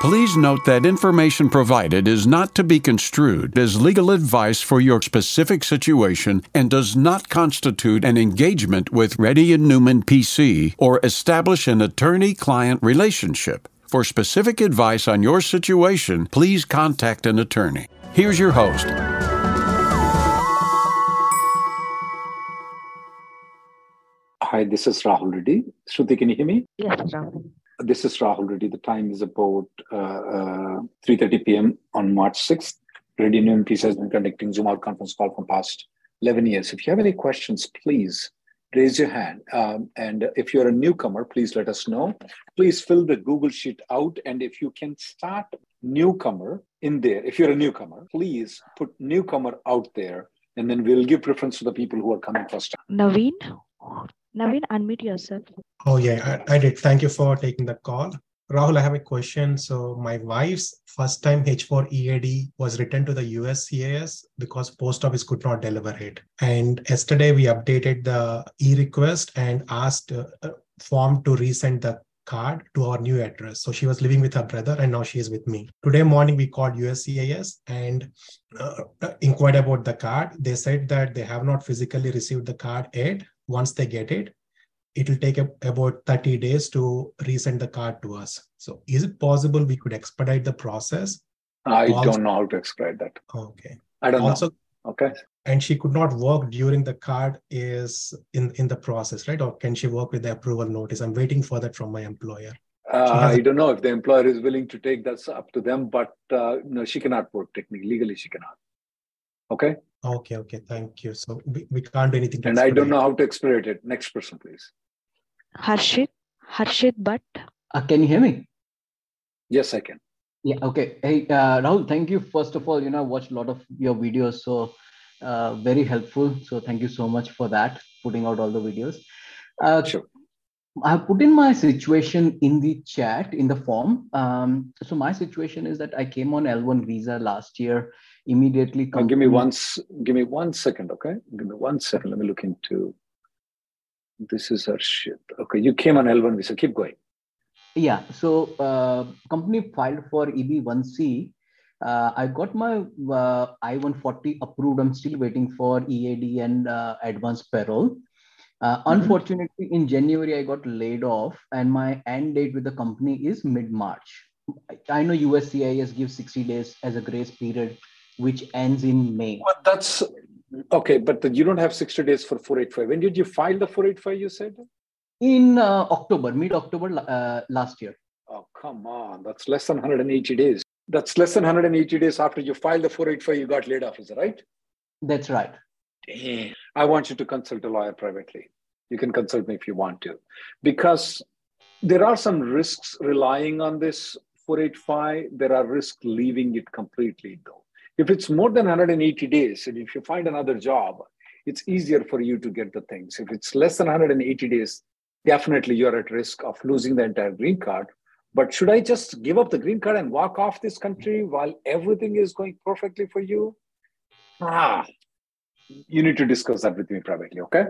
Please note that information provided is not to be construed as legal advice for your specific situation and does not constitute an engagement with Reddy and Neumann PC or establish an attorney-client relationship. For specific advice on your situation, please contact an attorney. Here's your host. Hi, this is Rahul Reddy. Shruti, can you hear me? Yes, Rahul. This is Rahul Reddy. The time is about uh, uh, 3.30 p.m. on March 6th. Reddy and PC has been conducting Zoom out conference call for past 11 years. If you have any questions, please raise your hand. Um, and if you're a newcomer, please let us know. Please fill the Google Sheet out. And if you can start newcomer in there, if you're a newcomer, please put newcomer out there. And then we'll give preference to the people who are coming first. Naveen? Naveen, unmute yourself. Oh, yeah, I, I did. Thank you for taking the call. Rahul, I have a question. So, my wife's first time H4 EAD was returned to the USCIS because post office could not deliver it. And yesterday we updated the e request and asked uh, form to resend the card to our new address. So she was living with her brother and now she is with me. Today morning we called USCIS and uh, inquired about the card. They said that they have not physically received the card yet. Once they get it, it will take a, about 30 days to resend the card to us. So is it possible we could expedite the process? I also, don't know how to expedite that. Okay. I don't also, know. Okay. And she could not work during the card is in, in the process, right? Or can she work with the approval notice? I'm waiting for that from my employer. Uh, I don't know if the employer is willing to take that's up to them, but uh, no, she cannot work technically. Legally, she cannot. Okay. Okay. Okay. Thank you. So we, we can't do anything. and I don't know how to explain it. Next person, please. Harshit, Harshit But Uh, can you hear me? Yes, I can. Yeah. Okay. Hey, uh, Rahul, thank you. First of all, you know, I watched a lot of your videos, so uh, very helpful. So thank you so much for that, putting out all the videos. Uh, sure. I have put in my situation in the chat in the form. Um, so my situation is that I came on L1 visa last year. Immediately, come. give me one. Give me one second, okay? Give me one second. Let me look into. This is Harshit. Okay, you came on L1 visa. Keep going. Yeah. So uh, company filed for EB1C. Uh, I got my uh, I-140 approved. I'm still waiting for EAD and uh, advanced parole. Uh, mm-hmm. Unfortunately, in January, I got laid off, and my end date with the company is mid March. I know USCIS gives 60 days as a grace period, which ends in May. Well, that's okay, but you don't have 60 days for 485. When did you file the 485? You said in uh, October, mid October uh, last year. Oh, come on. That's less than 180 days. That's less than 180 days after you filed the 485, you got laid off, is that right? That's right. Damn. I want you to consult a lawyer privately. You can consult me if you want to, because there are some risks relying on this 485. There are risks leaving it completely, though. If it's more than 180 days, and if you find another job, it's easier for you to get the things. If it's less than 180 days, definitely you're at risk of losing the entire green card. But should I just give up the green card and walk off this country while everything is going perfectly for you? Ah, you need to discuss that with me privately, okay?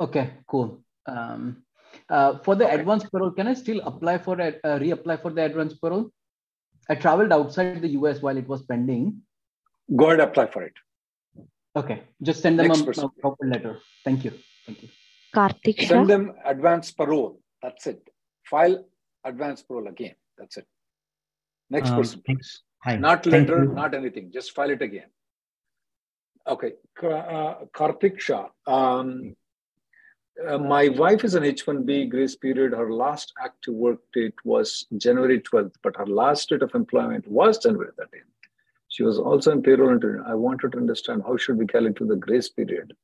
Okay, cool. Um, uh, for the okay. advance parole, can I still apply for a uh, reapply for the advance parole? I traveled outside the US while it was pending. Go ahead, apply for it. Okay, just send them a, a, proper letter. Thank you. Thank you. Karthik Send them advance parole. That's it. File advance parole again. That's it. Next um, person, please. Hi. Not letter, not anything. Just file it again. Okay. Uh, Karthik Shah. Um, uh, my wife is an H-1B grace period. Her last active work date was January 12th, but her last date of employment was January 13th. She was also in payroll. And I wanted to understand how should we calculate the grace period?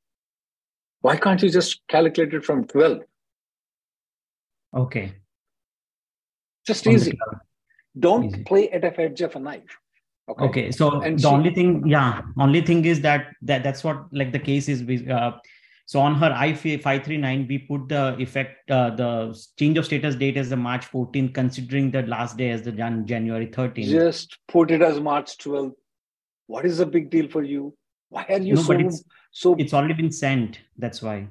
Why can't you just calculate it from 12? Okay. Just easy. Don't Easy. play at a edge of a knife. Okay. okay so And the she- only thing yeah only thing is that that that's what like the case is we uh, so on her i539 we put the effect uh, the change of status date as the march 14th considering the last day as the Jan- january 13th Just put it as March 12th. What is the big deal for you? Why are you no so it's so it's already been sent that's why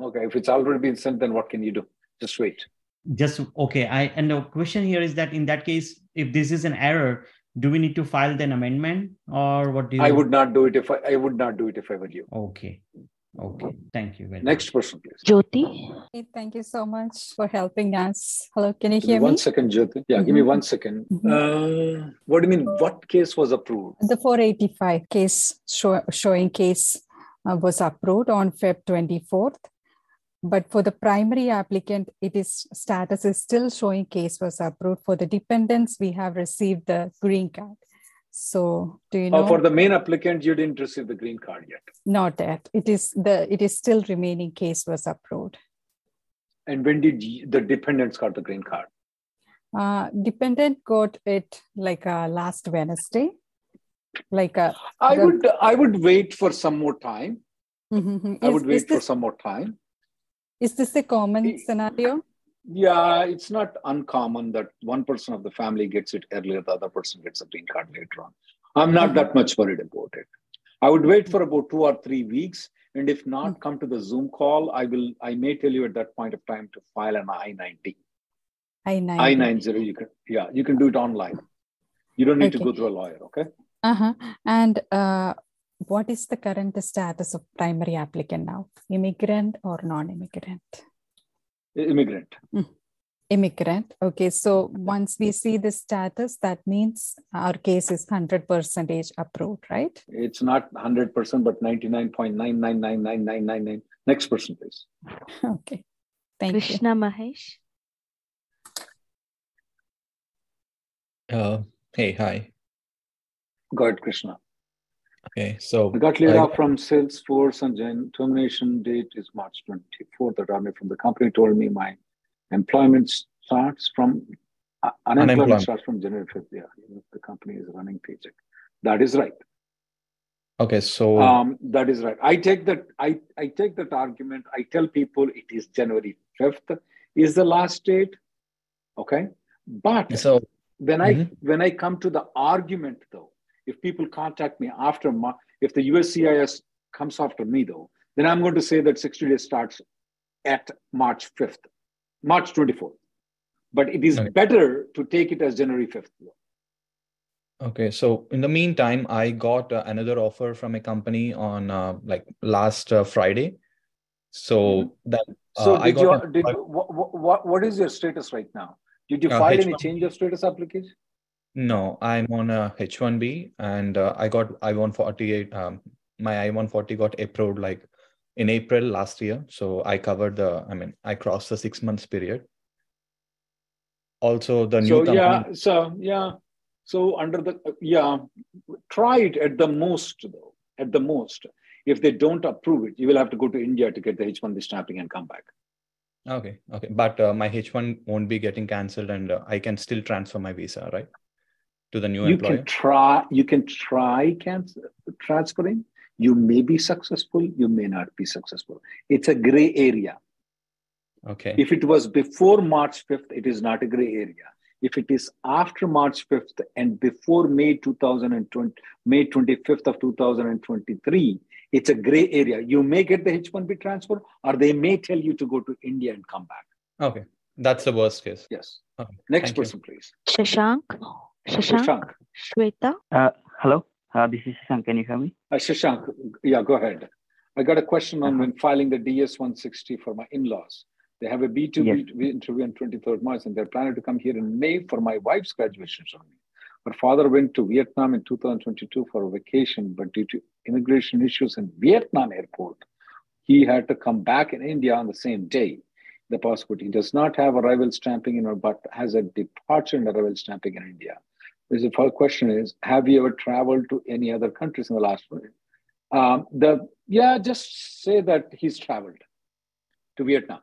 okay? If it's already been sent, then what can you do? Just wait. just okay i and the question here is that in that case if this is an error do we need to file an amendment or what do you I would not do it if I, I would not do it if I were you. okay okay thank you very Next person, please. Jyoti. Hey, Thank you so much for helping us. Hello, can you Give hear me? one second, Jyoti. Yeah, give me Mhm. one second. Mhm. Uh, what do you mean? What case was approved? The 485 case show, showing case uh, was approved on Feb 24th. But for the primary applicant, it is status is still showing case was approved. For the dependents, we have received the green card. So do you know? Oh, for the main applicant, you didn't receive the green card yet. Not that. It is the it is still remaining case was approved. And when did the dependents got the green card? Uh, dependent got it like uh, last Wednesday. Like uh, I The- would I would wait for some more time. mhm. I Is- would wait for some more time. Is this a common I- scenario? Yeah, it's not uncommon that one person of the family gets it earlier, the other person gets a green card later on. I'm not that much worried about it. I would wait for about two or three weeks, and if not, Mm. come to the Zoom call. I will. I may tell you at that point of time to file an I ninety. I nine. I nine zero. You can. Yeah, you can do it online. You don't need to go through a lawyer. Okay. Uh-huh. And uh, what is the current status of primary applicant now? Immigrant or non-immigrant? Immigrant. Immigrant. Okay. So once we see the status, that means our case is hundred percentage approved, right? It's not hundred percent, but ninety nine point nine nine nine nine nine nine nine. Next person, please. Okay. Thank you. Krishna Mahesh. Uh, hey, hi. Go ahead, Krishna. Okay, so I got laid I- off from Salesforce and then termination date is March 24th. The attorney from the company told me my employment starts from uh, unemployment, Unemployment. starts from January 5th. Yeah, the company is running paycheck. That is right. okay, so Um, that is right. I take that. I, I take that argument. I tell people it is January 5th is the last date. Okay, but so when I Mhm. when I come to the argument though, if people contact me after Ma- if the USCIS comes after me though, then I'm going to say that 60 days starts at March 5th, March 24th. But it is Okay. better to take it as January 5th. okay, so in the meantime, I got uh, another offer from a company on uh, like last uh, Friday. So Mhm. that So uh, I did you, did offer- what, what, what is your status right now? Did you Uh, file any H1B. change of status application? No, I'm on a H1B and uh, I got I-148. Um, my I-140 got approved like in April last year. So I covered the, I mean, I crossed the six months period. Also, the new so company. yeah so yeah so under the yeah try it at the most though at the most if they don't approve it you will have to go to india to get the h1b stamping and come back Okay, okay, but uh, my H1 won't be getting cancelled, and uh, I can still transfer my visa, right, to the new you employer. can try you can try cancel, transferring. You may be successful you may not be successful. It's a gray area. Okay, if it was before march 5th it is not a gray area. If it is after march 5th and before may 2020 may 25th of 2023 it's a gray area. You may get the h1b transfer or they may tell you to go to india and come back. Okay, that's the worst case. yes. Okay, next thank you. person please. Shashank. Shashank. shashank Shweta. Uh, hello, uh, this is Shashank. Can you hear me? uh, shashank yeah go ahead i got a question on when filing the ds 160 for my in-laws they have a b2b Yes. interview on 23rd march and they're planning to come here in may for my wife's graduation ceremony her father went to vietnam in 2022 for a vacation but due to immigration issues in vietnam airport he had to come back in india on the same day the passport he does not have arrival stamping in but has a departure and arrival stamping in india the first question is have you ever traveled to any other countries in the last one um, the yeah just say that he's traveled to vietnam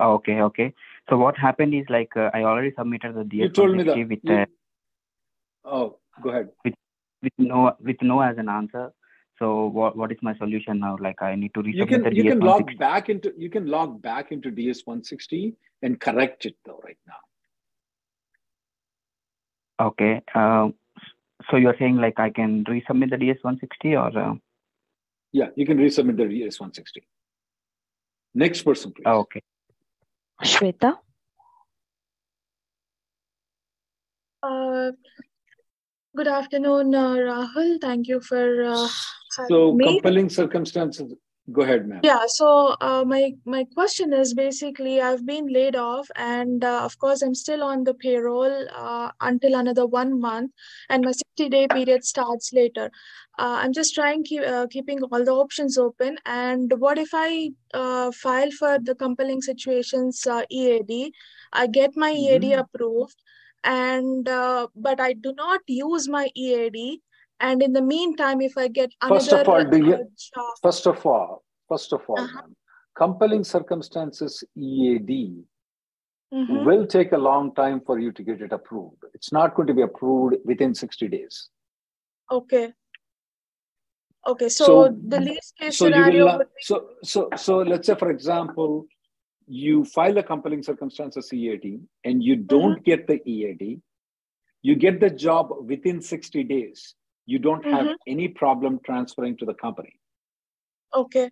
Oh, okay, okay. So what happened is like uh, I already submitted the DS You told me that. with you- uh, oh, go ahead. with no with no as an answer. So what what is my solution now? Like I need to resubmit You can the you DS can log back into you can log back into DS 160 and correct it though right now. Okay. Um, so you're saying like I can resubmit the DS 160 or? Uh, Yeah, you can resubmit the DS 160. Next person, please. oh, okay. Shweta. Uh, good afternoon, uh, Rahul. Thank you for uh, So compelling circumstances. Go ahead, ma'am. Yeah, so uh, my my question is basically I've been laid off, and uh, of course I'm still on the payroll uh, until another one month, and my 60 day period starts later. Uh, I'm just trying keep, uh, keeping all the options open. And what if I uh, file for the compelling situations uh, EAD? I get my EAD Mhm. approved, and uh, but I do not use my EAD. And in the meantime, if I get First of another all, do you- job, First of all, first of all, Uh-huh. compelling circumstances EAD Mhm. will take a long time for you to get it approved. It's not going to be approved within 60 days. Okay. Okay, so, So- the least case So scenario will be so so so let's say for example, you file a compelling circumstances EAD and you don't get the EAD, you get the job within 60 days. You don't have Mhm. any problem transferring to the company. okay.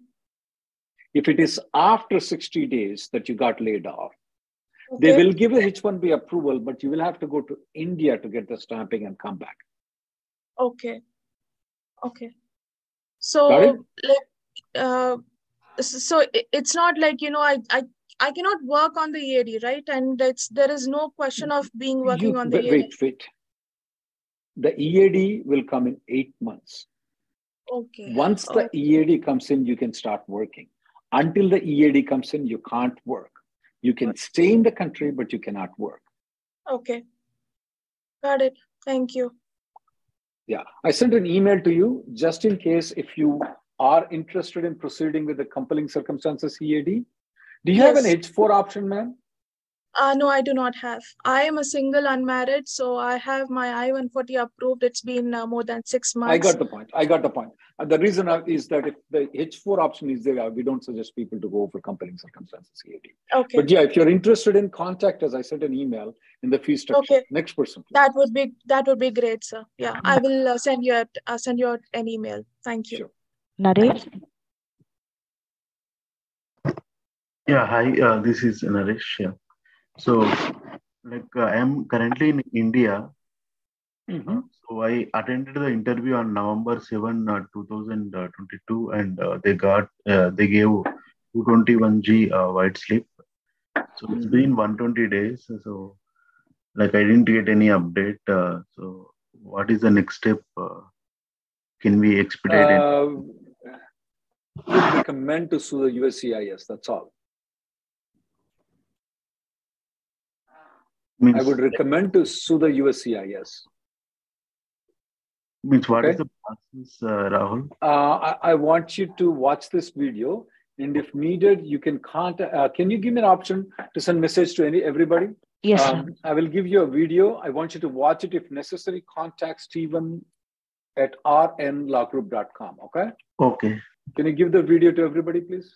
If it is after 60 days that you got laid off, they will give a H1B approval, but you will have to go to India to get the stamping and come back. Okay. Okay. So like uh so it's not like you know I I I cannot work on the EAD, right? And it's there is no question of being working You- on the wait, EAD. wait, wait. The EAD will come in eight months. Okay. Once the Okay. EAD comes in, you can start working. Until the EAD comes in, you can't work. You can stay in the country, but you cannot work. Okay. Got it. Thank you. Yeah. I sent an email to you just in case if you are interested in proceeding with the compelling circumstances EAD. Do you have an H4 option, ma'am? Uh, no, I do not have. I am a single unmarried, so I have my I-140 approved. It's been uh, more than six months. I got the point. I got the point. And the reason uh, is that if the H4 option is there, uh, we don't suggest people to go for compelling circumstances EAD. Okay. But yeah, if you're interested in contact as I sent an email in the fee structure. Okay. Next person, please. That would be that would be great, sir. Yeah, I will uh, send you a, uh, send you an email. Thank you. Sure. Naresh. Yeah, hi, uh, this is Naresh. Yeah. So, like, uh, I am currently in India. Mhm. So, I attended the interview on November 7, uh, 2022, and uh, they got, uh, they gave 221G uh, white slip. So, it's been 120 days. So, like, I didn't get any update. Uh, so, what is the next step? Uh, can we expedite it? Uh, recommend to sue the USCIS. That's all. Means, I would recommend to sue the USCIS. means what is okay. the process, uh, Rahul? Uh, I, I want you to watch this video, and if needed, you can contact. Uh, can you give me an option to send message to any everybody? Yes. Um, I will give you a video. I want you to watch it. If necessary, contact Stephen at rnlawgroup.com. Okay. Okay. Can you give the video to everybody, please?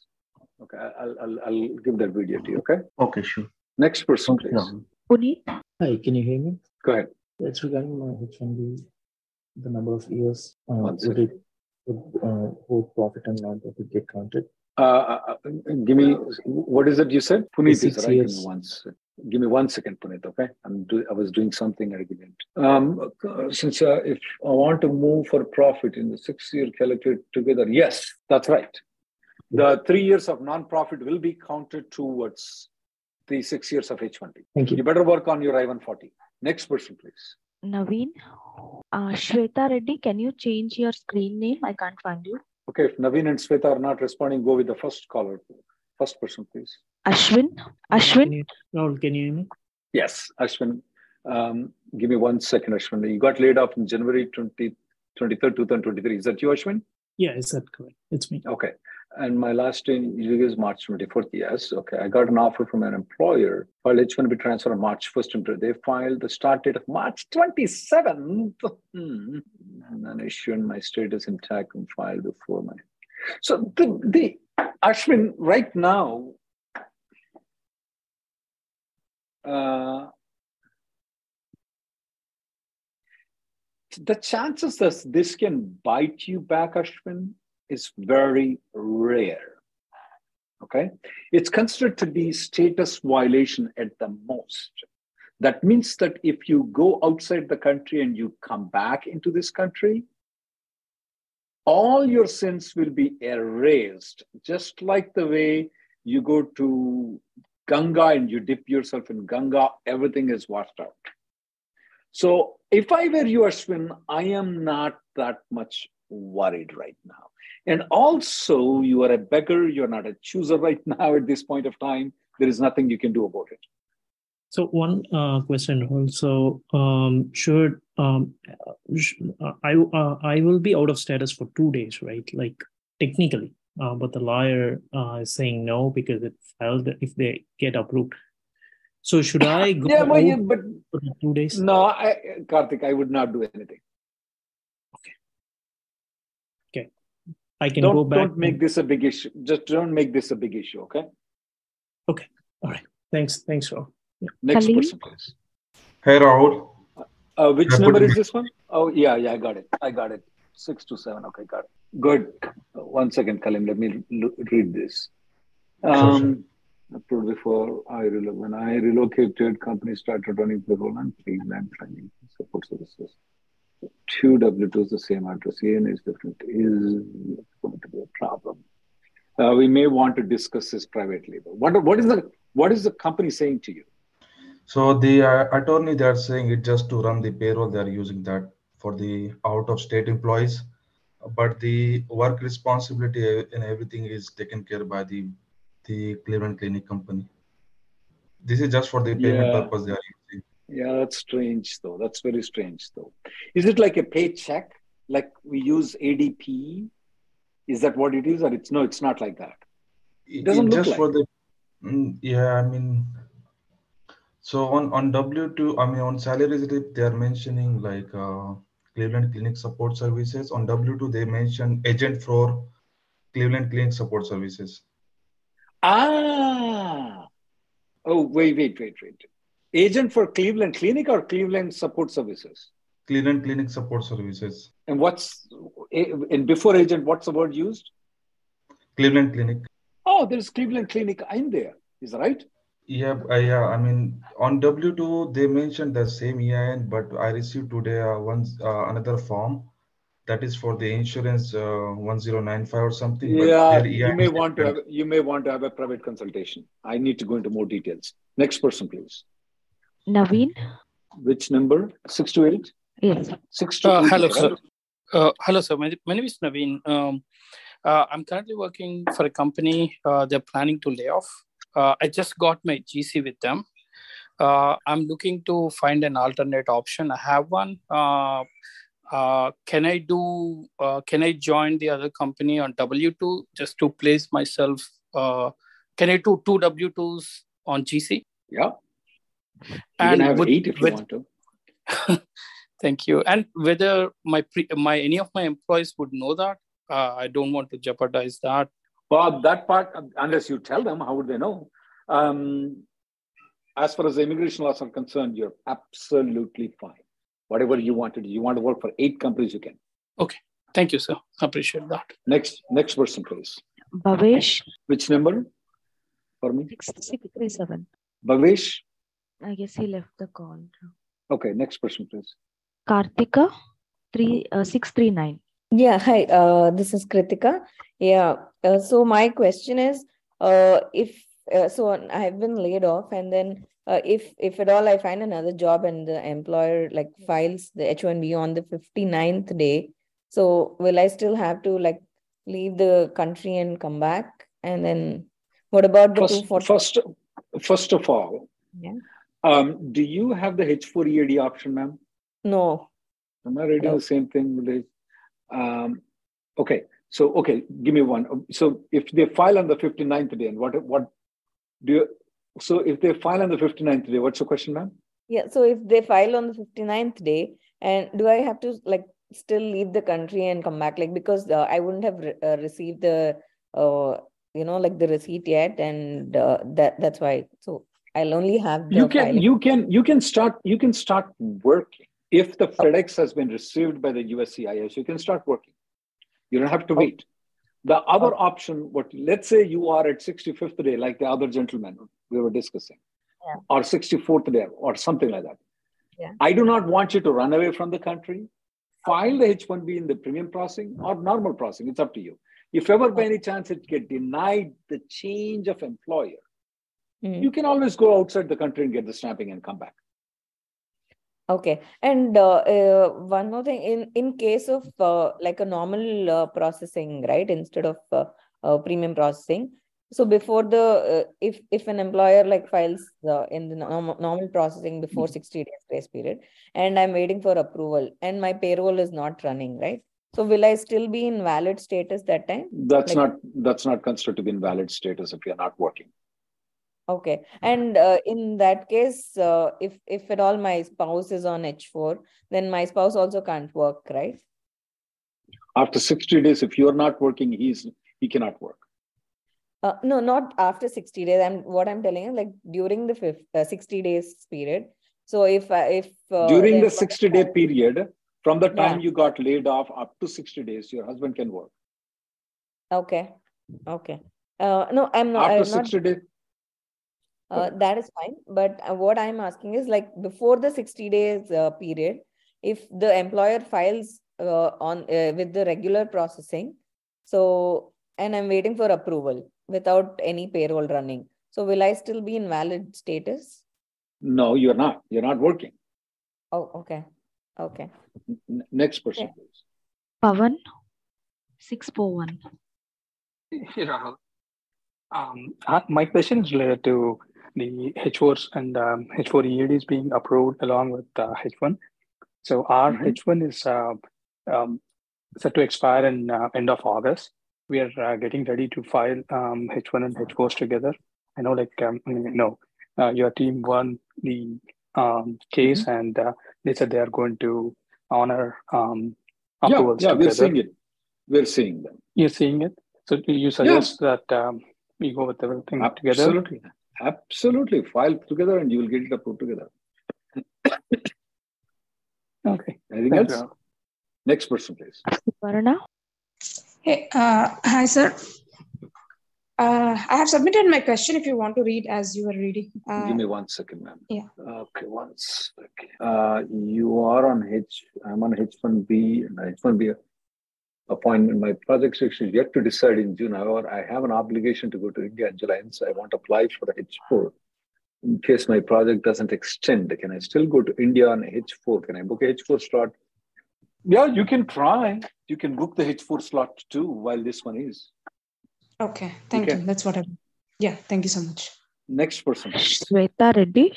Okay, I'll, I'll, I'll give that video to you. Okay. Okay, sure. Next person, please. Rahul. Puneet. Hi, can you hear me? Go ahead. It's regarding my H1B, the number of years. Uh, One would it, would uh, both profit and non-profit get counted? Uh, uh, uh, give me what is it you said? Puneet is Six right. Give me years. one. Give me one second, Puneet. Okay, I'm do, I was doing something I didn't. Um, since uh, if I want to move for profit in the six year calculated together, yes, that's right. The three years of non-profit will be counted towards the six years of H1B. Thank you. You better work on your I-140. Next person, please. Naveen. Uh, Shweta Reddy, can you change your screen name? I can't find you. Okay, if Naveen and Shweta are not responding, go with the first caller. First person, please. Ashwin. Can Ashwin. you, Rahul, can you hear me? Yes, Ashwin. Um, give me one second, Ashwin. You got laid off in January 20, 23rd, 2023. Is that you, Ashwin? Yeah, is that correct? It's me. Okay. And my last day is March 24th. Yes. Okay. I got an offer from an employer. Filed H1B transfer on March 1st. and They filed the start date of March 27th. Hmm. And then issued my status intact and filed before my. So the, the Ashwin, right now, uh, the chances that this can bite you back, Ashwin, is very rare. Okay, it's considered to be status violation at the most. That means that if you go outside the country and you come back into this country, all your sins will be erased, just like the way you go to Ganga and you dip yourself in Ganga, everything is washed out. So if I were you, Ashwin, I am not that much worried right now. And also, you are a beggar, you're not a chooser right now at this point of time. There is nothing you can do about it. So one uh, question also um, should um, uh, I uh, I will be out of status for two days, right? Like technically, uh, but the lawyer uh, is saying no because it filed if they get approved. So should I go yeah, but, but for two days? No, I, Karthik, I would not do anything. I can don't, go back. Don't make this a big issue. Just don't make this a big issue, okay? Okay. All right. Thanks. Thanks, Rahul. Yeah. Next Khalid? person, please. Hey, Rahul. Uh, which I number is this one? Oh, yeah, yeah, I got it. I got it. Six to seven. Okay, got it. Good. One second, Kalim. Let me read this. Um, sure, sure. before I relo- when I relocated, company started running payroll and freelance training support services two W2s the same address. EIN is different. Is going to be a problem. Uh, we may want to discuss this privately. But what, what is the what is the company saying to you? So the uh, attorney they are saying it just to run the payroll. They are using that for the out of state employees, but the work responsibility and everything is taken care by the the Cleveland Clinic company. This is just for the payment yeah. purpose they are using. Yeah, that's strange though. That's very strange though. Is it like a paycheck? Like we use ADP? Is that what it is? Or it's no, it's not like that. It doesn't it look like. for the mm, yeah, I mean so on on W2, I mean on salary slip, they are mentioning like uh, Cleveland Clinic Support Services. On W2, they mention agent for Cleveland Clinic Support Services. Ah. Oh, wait, wait, wait, wait agent for Cleveland Clinic or Cleveland Support Services? Cleveland Clinic Support Services. And what's and before agent? What's the word used? Cleveland Clinic. Oh, there's Cleveland Clinic in there. Is that right? Yeah, uh, yeah. I mean, on W two they mentioned the same EIN, but I received today uh, one uh, another form that is for the insurance uh, 1095 or something. Yeah, you may want to have you may want to have a private consultation. I need to go into more details. Next person, please. Naveen. Which number? Six to eight? Yes. Six to uh, eight. Hello, sir. Uh, hello, sir. My, my name is Naveen. Um, uh, I'm currently working for a company. Uh, they're planning to lay off. Uh, I just got my GC with them. Uh, I'm looking to find an alternate option. I have one. can I do? can I join the other company on W two just to place myself? can I do two W twos on GC? Yeah, you and have would, eight if you want to. thank you. And whether my pre, my any of my employees would know that, uh, I don't want to jeopardize that. Well, that part, unless you tell them, how would they know? Um, as far as the immigration laws are concerned, you're absolutely fine. Whatever you want to do, you want to work for eight companies, you can. Okay. Thank you, sir. Appreciate that. Next, next person, please. Bhavesh. Which number for me? 637. Bhavesh. I guess he left the call. Okay, next person, please. Kartika, three uh, six three nine. Yeah, hi. Uh, this is Kritika. Yeah. Uh, so my question is, uh, if uh, so, I have been laid off, and then uh, if if at all I find another job and the employer like files the H one B on the 59th day, so will I still have to like leave the country and come back? And then what about the first, first, first of all, yeah um, do you have the H4 EAD option, ma'am? No. Am I reading no. the same thing? Um, okay. So okay, give me one. So if they file on the 59th day, and what what do you? So if they file on the 59th day, what's your question, ma'am? Yeah. So if they file on the 59th day, and do I have to like still leave the country and come back? Like because uh, I wouldn't have re- uh, received the uh, you know like the receipt yet, and uh, that that's why. So I'll only have you can filing. you can you can start you can start working if the FedEx has been received by the USCIS. You can start working. You don't have to wait. The other option, what let's say you are at 65th day, like the other gentleman we were discussing, yeah. or 64th day, or something like that. Yeah. I do not want you to run away from the country. File the H1B in the premium processing or normal processing. It's up to you. If ever by any chance it get denied the change of employer, Mm. you can always go outside the country and get the stamping and come back. Okay, and uh, uh, one more thing in in case of uh, like a normal uh, processing, right, instead of uh, uh, premium processing. So before the uh, if if an employer like files uh, in the normal, normal processing before sixty days grace period, and I'm waiting for approval, and my payroll is not running, right? So will I still be in valid status that time? That's Like- not that's not considered to be invalid status if you're not working. Okay, and uh, in that case, uh, if if at all my spouse is on H four, then my spouse also can't work, right? After 60 days, if you're not working, he's he cannot work. Uh, no, not after 60 days. I'm what I'm telling you, like during the fifth, uh, 60 days period. So if uh, if uh, During the 60 day period, from the time Yeah. you got laid off up to 60 days, your husband can work. okay, okay. Uh, no, I'm not. After I'm not 60 days, Uh, that is fine. But uh, what I'm asking is like before the 60 days uh, period, if the employer files uh, on uh, with the regular processing, so and I'm waiting for approval without any payroll running. So will I still be in valid status? no, you're not. You're not working. Oh, okay. Okay. N- next person, Okay. please. Pavan, 641. Hey, Rahul. Um, uh, my question is related to the H4s and um, H4 EADs being approved along with uh, H1. So our Mhm. H1 is uh, um, set to expire in uh, end of August. We are uh, getting ready to file um, H1 and H4s together. I know, like, um, you know, uh, your team won the um, case and uh, they said they are going to honor um, Yeah, approvals yeah, we're seeing it. We're seeing them. You're seeing it. So you suggest that um, we go with everything together? Absolutely. Absolutely. File together and you will get it approved together. Okay. Anything Thank else? you. Next person, please. Varna, Hey, uh, hi, sir. Uh, I have submitted my question if you want to read as you were reading. Uh, Give me one second, ma'am. yeah. Okay, one second. Uh, you are on H, I'm on H1B and H1B appointment. My project is yet to decide in June. However, I have an obligation to go to India in July, and so I want to apply for the H4. In case my project doesn't extend, can I still go to India on H4? Can I book a H4 slot? Yeah, you can try. You can book the H4 slot too while this one is. Okay, thank Okay. you. That's what I. Yeah, thank you so much. Next person. Shweta Reddy.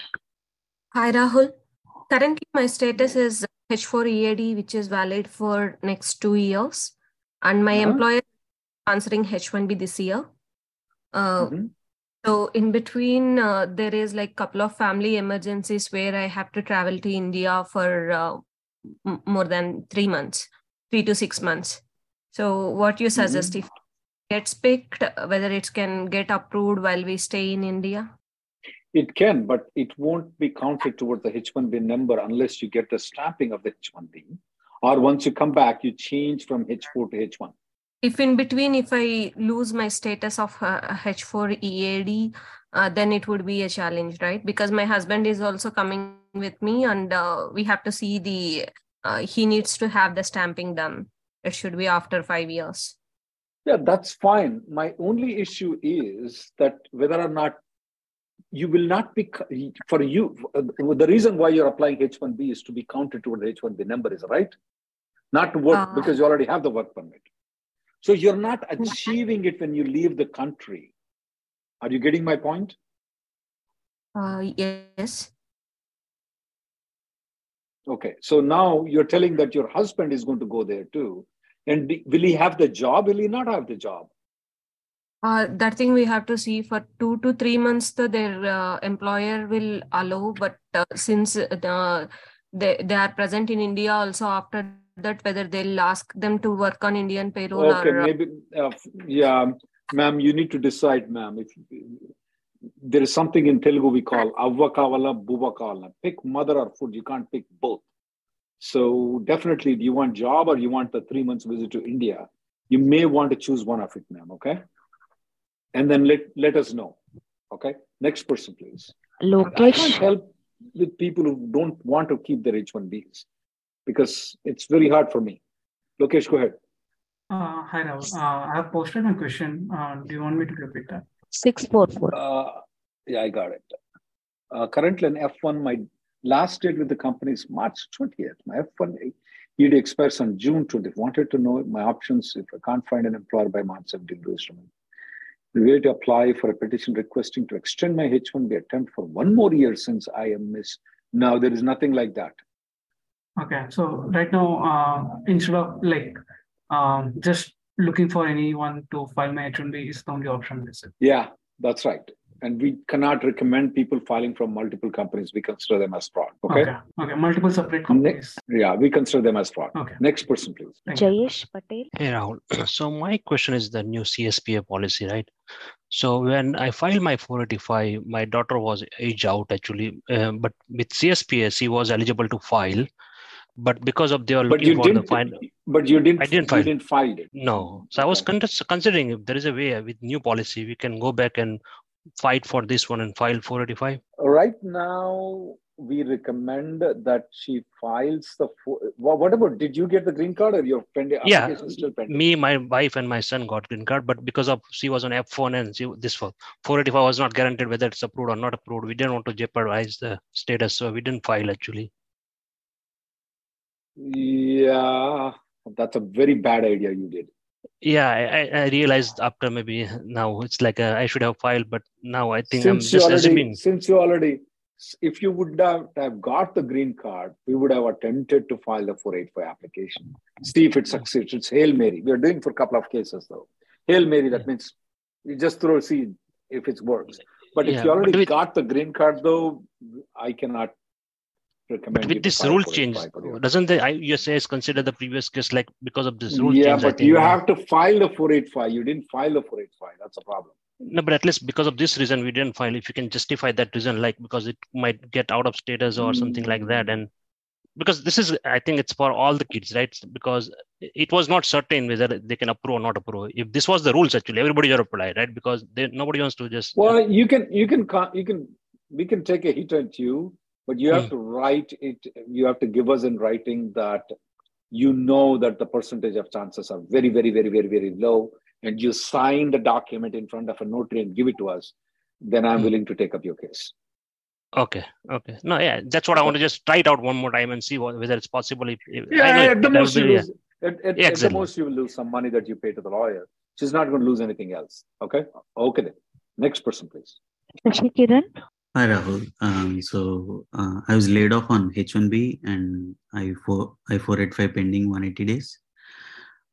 Hi, Rahul. Currently, my status is H4 EAD, which is valid for next two years, and my Uh-huh. employer is answering H1B this year. Uh, Mhm. So in between, uh, there is like couple of family emergencies where I have to travel to India for uh, m- more than three months, three to six months. So what you suggest if it gets picked, whether it can get approved while we stay in India? It can, but it won't be counted towards the H1B number unless you get the stamping of the H1B. Or once you come back, you change from H4 to H1. if in between if i lose my status of uh, h4 ead uh, then it would be a challenge right because my husband is also coming with me and uh, we have to see the uh, he needs to have the stamping done it should be after 5 years Yeah, that's fine. My only issue is that whether or not you will not be, for you, uh, the reason why you're applying H1B is to be counted toward the H1B number, is right? Not to work Uh, because you already have the work permit. So you're not achieving it when you leave the country. Are you getting my point? uh, yes Okay, so now you're telling that your husband is going to go there too, And will he have the job? Will he not have the job? Uh, that thing we have to see for two to three months. The, their uh, employer will allow, but uh, since uh, they they are present in India, also after that, whether they'll ask them to work on Indian payroll okay, or uh, maybe uh, yeah, ma'am. You need to decide, ma'am. If there is something in Telugu we call avva kavala, buva kavala. Pick mother or food. You can't pick both. So definitely, do you want job or you want the three months visit to India? You may want to choose one of it, ma'am. Okay, and then let let us know. Okay, next person, please. Lokesh. I can't help with people who don't want to keep their H1Bs because it's very hard for me. Lokesh, go ahead. Uh, hi, Rahul. Uh, I have posted my question. Uh, do you want me to repeat that? 644. Uh, yeah, I got it. Uh, currently, in F1, my last date with the company is March 20th. My F1 ED expires on June 20th. Wanted to know my options if I can't find an employer by March 17th. To. Way to apply for a petition requesting to extend my H1B attempt for one more year since I am missed. Now, there is nothing like that. Okay, so right now, uh, instead of like um, just looking for anyone to file my H1B is the only option. Is it? Yeah, that's right. And we cannot recommend people filing from multiple companies. We consider them as fraud. Okay. Okay. Okay. Multiple separate Ne- companies. yeah, we consider them as fraud. Okay. Next person, please. Jayesh Patel. Hey Rahul. So my question is the new CSPA policy, right? So when I filed my 485, my daughter was age out actually, uh, but with CSPA she was eligible to file, but because of they are But looking you for the didn't. But you didn't. I didn't You didn't file it. No, so I was con- considering if there is a way with new policy we can go back and fight for this one and file 485. Right now, we recommend that she files the. fo- wha- What about? Did you get the green card or your pending Yeah, still pending? me, my wife, and my son got green card, but because of she was on F1 and she, this for 485 was not guaranteed whether it's approved or not approved. We didn't want to jeopardize the status, so we didn't file actually. Yeah, that's a very bad idea you did. Yeah, I, I- realized after maybe now it's like uh, I should have filed, but now I think I'm Since you just already, assuming. since you already, if you would have, have got the green card, we would have attempted to file the 485 application. See if it succeeds. It's Hail Mary. We are doing for a couple of cases though. Hail Mary, that means you just throw a seed if it works. But if Yeah, you already with- got the green card though, I cannot recommend But with this rule change, doesn't the I- USCIS consider the previous case like because of this rule Yeah, change? I but you have to file the 485. You didn't file the 485. That's a problem. No, but at least because of this reason, we didn't file. If you can justify that reason, like because it might get out of status or something like that, and because this is, I think it's for all the kids, right? Because it was not certain whether they can approve or not approve. If this was the rules, actually, everybody would apply, right? Because they, nobody wants to just. Well, you can, you can, you can, we can take a hit at you, but you have Hmm. to write it. You have to give us in writing that you know that the percentage of chances are very, very, very, very, very low, and you sign the document in front of a notary and give it to us. Then I'm Hmm. willing to take up your case. Okay, okay. No, yeah, that's what I want to just try it out one more time and see what, whether it's possible. If, if I Yeah, know at the most you be- yeah. At, at, Yeah, at the most you will lose some money that you pay to the lawyer. She's not going to lose anything else. Okay. Okay then. Next person, please. Shashi Kiran. Hi Rahul. Um, so uh, I was laid off on H1B and I four I four eight five pending 180 days.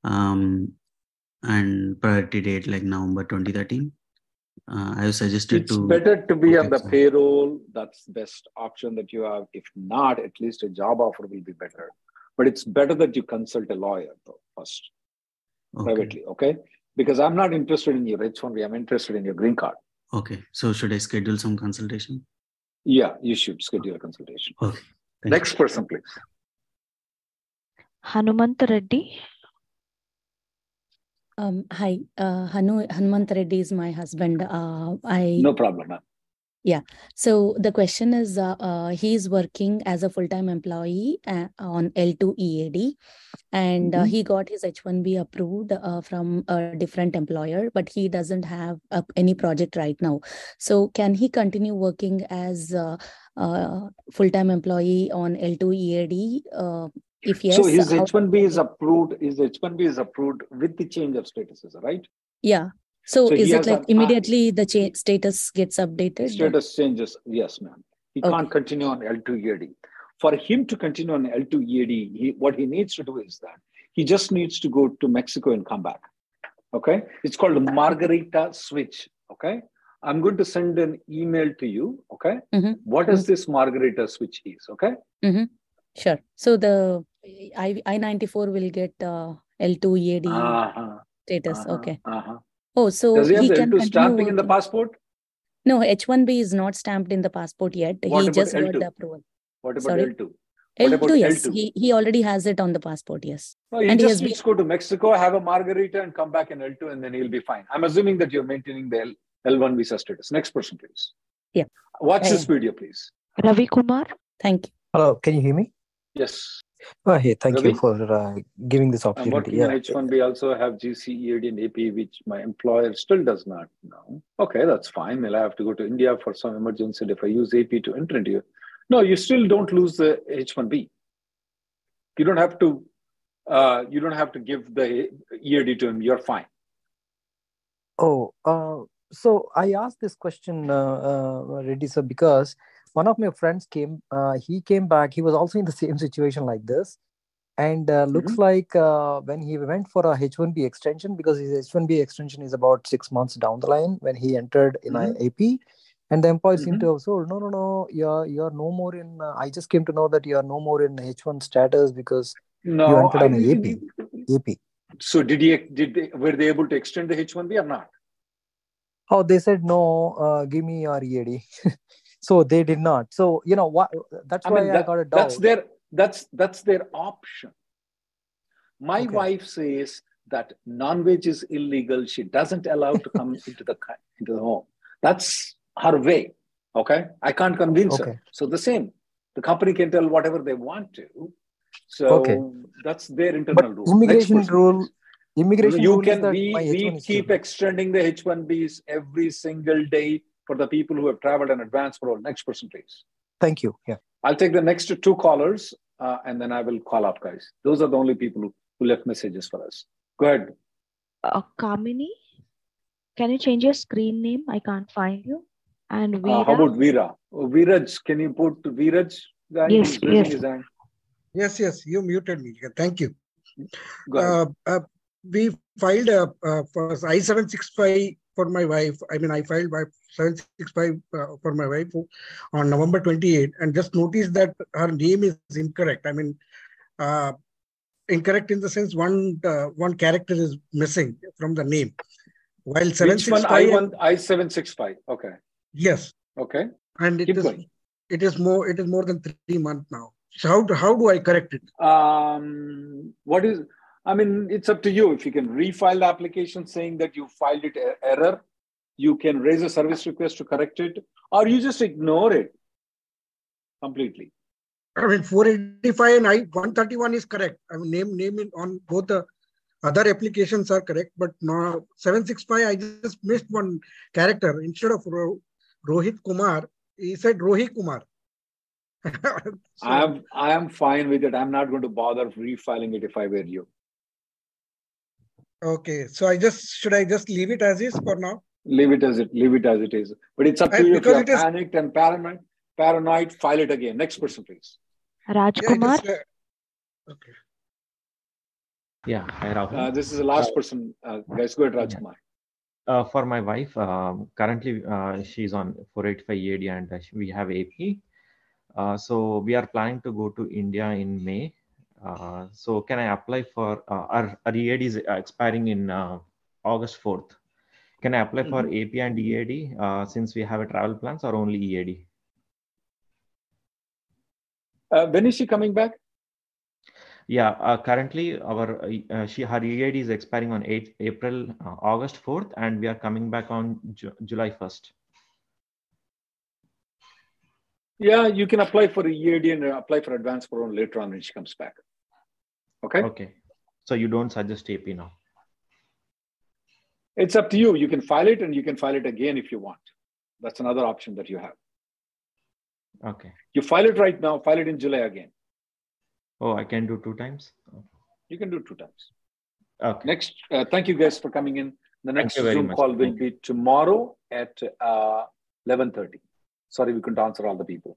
Um, and priority date like November 2013. Uh, I was suggested It's to better to be on the sir. payroll. That's best option that you have. If not, at least a job offer will be better. But it's better that you consult a lawyer though, first, Okay. privately, okay? Because I'm not interested in your H1B, I'm interested in your green card. Okay. So should I schedule some consultation? Yeah, you should schedule a consultation. Okay. Thank Next person, please. Hanumant Reddy. Um, hi, uh, Hanu Hanumant Reddy is my husband. Uh, I No problem, ma'am. Yeah. So the question is, uh, uh, he's working as a full-time employee uh, on L2 EAD, and uh, Mhm. he got his H1B approved uh, from a different employer, but he doesn't have uh, any project right now. So can he continue working as a, uh full-time employee on L2 EAD? If yes, So his H1B is approved, his H1B is approved with the change of statuses, right? Yeah. So, So is it like immediately the cha- status gets updated? Status changes, yes, ma'am. He can't continue on L2 EAD. For him to continue on L2 EAD, he, what he needs to do is that He just needs to go to Mexico and come back. Okay. It's called Margarita switch. Okay. I'm going to send an email to you. Okay. Mhm. What is this Margarita switch is? Okay. Mm-hmm. Sure. So the I I ninety four will get uh, L two EAD Uh-huh. status. Uh-huh. Okay. Uh-huh. Oh, so Does he have he the can L2 stamping in the passport? No, H one B is not stamped in the passport yet. What he just got L2? the approval. What about Sorry. L2? What L2, yes, L2? he he already has it on the passport. Yes, No, he and he just has needs to go to Mexico, have a margarita, and come back in L2, and then he'll be fine. I'm assuming that you're maintaining the L, L1 visa status. Next person, please. Yeah. Watch Yeah, this video, please. Ravi Kumar. Thank you. Hello, can you hear me? Yes. Oh, hey, thank Ravi? you for uh, giving this I'm opportunity. on Yeah. H1B. Also have GC, EAD, and AP, which my employer still does not know. Okay, that's fine. I'll have to go to India for some emergency if I use AP to enter into. No, you still don't lose the H1B. You don't have to. Uh, you don't have to give the EAD to him. You're fine. Oh, uh, so I asked this question, uh, uh, Reddy sir, because one of my friends came. Uh, he came back. He was also in the same situation like this, and uh, looks Mhm. like uh, when he went for a H1B extension, because his H1B extension is about six months down the line when he entered in Mhm. a AP, and the employer seemed Mhm. to have told, no, no, no, you're you're no more in. Uh, I just came to know that you are no more in H1 status because you No, entered on AP. AP. So did he? Did they? Were they able to extend the H1B or not? Oh, they said no. Uh, give me your EAD. so they did not. So you know what? That's I why mean, I got a doubt. that's their that's that's their option. My Okay. wife says that non-veg is illegal. She doesn't allow to come into the into the home. That's her way. Okay, I can't convince her. So the same. The company can tell whatever they want to. So Okay. that's their internal But rule. Immigration rule, immigration you rule can that we, we H1 is still keep extending the H1Bs every single day for the people who have traveled an advance parole. Next person, please. Thank you. Yeah. I'll take the next two callers uh, and then I will call up, guys. Those are the only people who, who left messages for us. Go ahead. Uh, Kamini, can you change your screen name? I can't find you. And Uh, how about Veera? Oh, Veeraj, can you put Veeraj? Guy Yes, yes. his hand? Yes, yes, you muted me. Thank you. Go ahead. Uh, uh, we filed a uh, for I-765 for my wife. I mean, I filed by 765 uh, for my wife on November 28 and just noticed that her name is incorrect. I mean, uh, incorrect in the sense one uh, one character is missing from the name. While Which one? 765 I1, I765. Okay. yes, Okay. and it Keep is going. it is more it is more than three months now. So how do, how do I correct it? Um, what is, I mean, it's up to you. If you can refile the application saying that you filed it e- error, you can raise a service request to correct it, or you just ignore it completely. I mean, 485 and I 131 is correct. I mean, name name in on both the other applications are correct, but no 765. I just missed one character instead of Ro, Rohit Kumar. He said Rohit Kumar. I am I am fine with it. I'm not going to bother refiling it if I were you. Okay, so I just should I just leave it as is for now? Leave it as it leave it as it is. But it's up to And you. If because you're it is- panicked and paranoid, paranoid, file it again. Next person, please. Rajkumar. Yeah, hi Rahul. Uh, this is the last person. Uh, guys, go ahead, Rajkumar. Uh, for my wife, um, currently uh, she's on 485 EAD and uh, we have AP. Uh, so we are planning to go to India in May. Uh, so can I apply for uh, our, our EAD is uh, expiring in uh, August 4th. Can I apply for Mhm. AP and EAD uh, since we have a travel plans or only EAD? Uh, when is she coming back? Yeah, uh, currently our uh, she her EAD is expiring on 8 April, uh, August 4th, and we are coming back on Ju- July 1st. Yeah, you can apply for a EAD and apply for advance parole later on when she comes back. Okay. Okay. So you don't suggest AP now? It's up to you. You can file it and you can file it again if you want. That's another option that you have. Okay. You file it right now, file it in July again. Oh, I can do two times? You can do two times. Okay. Next, uh, thank you guys for coming in. The next Zoom much. call will Thank be tomorrow at uh, 11.30. Sorry, we couldn't answer all the people.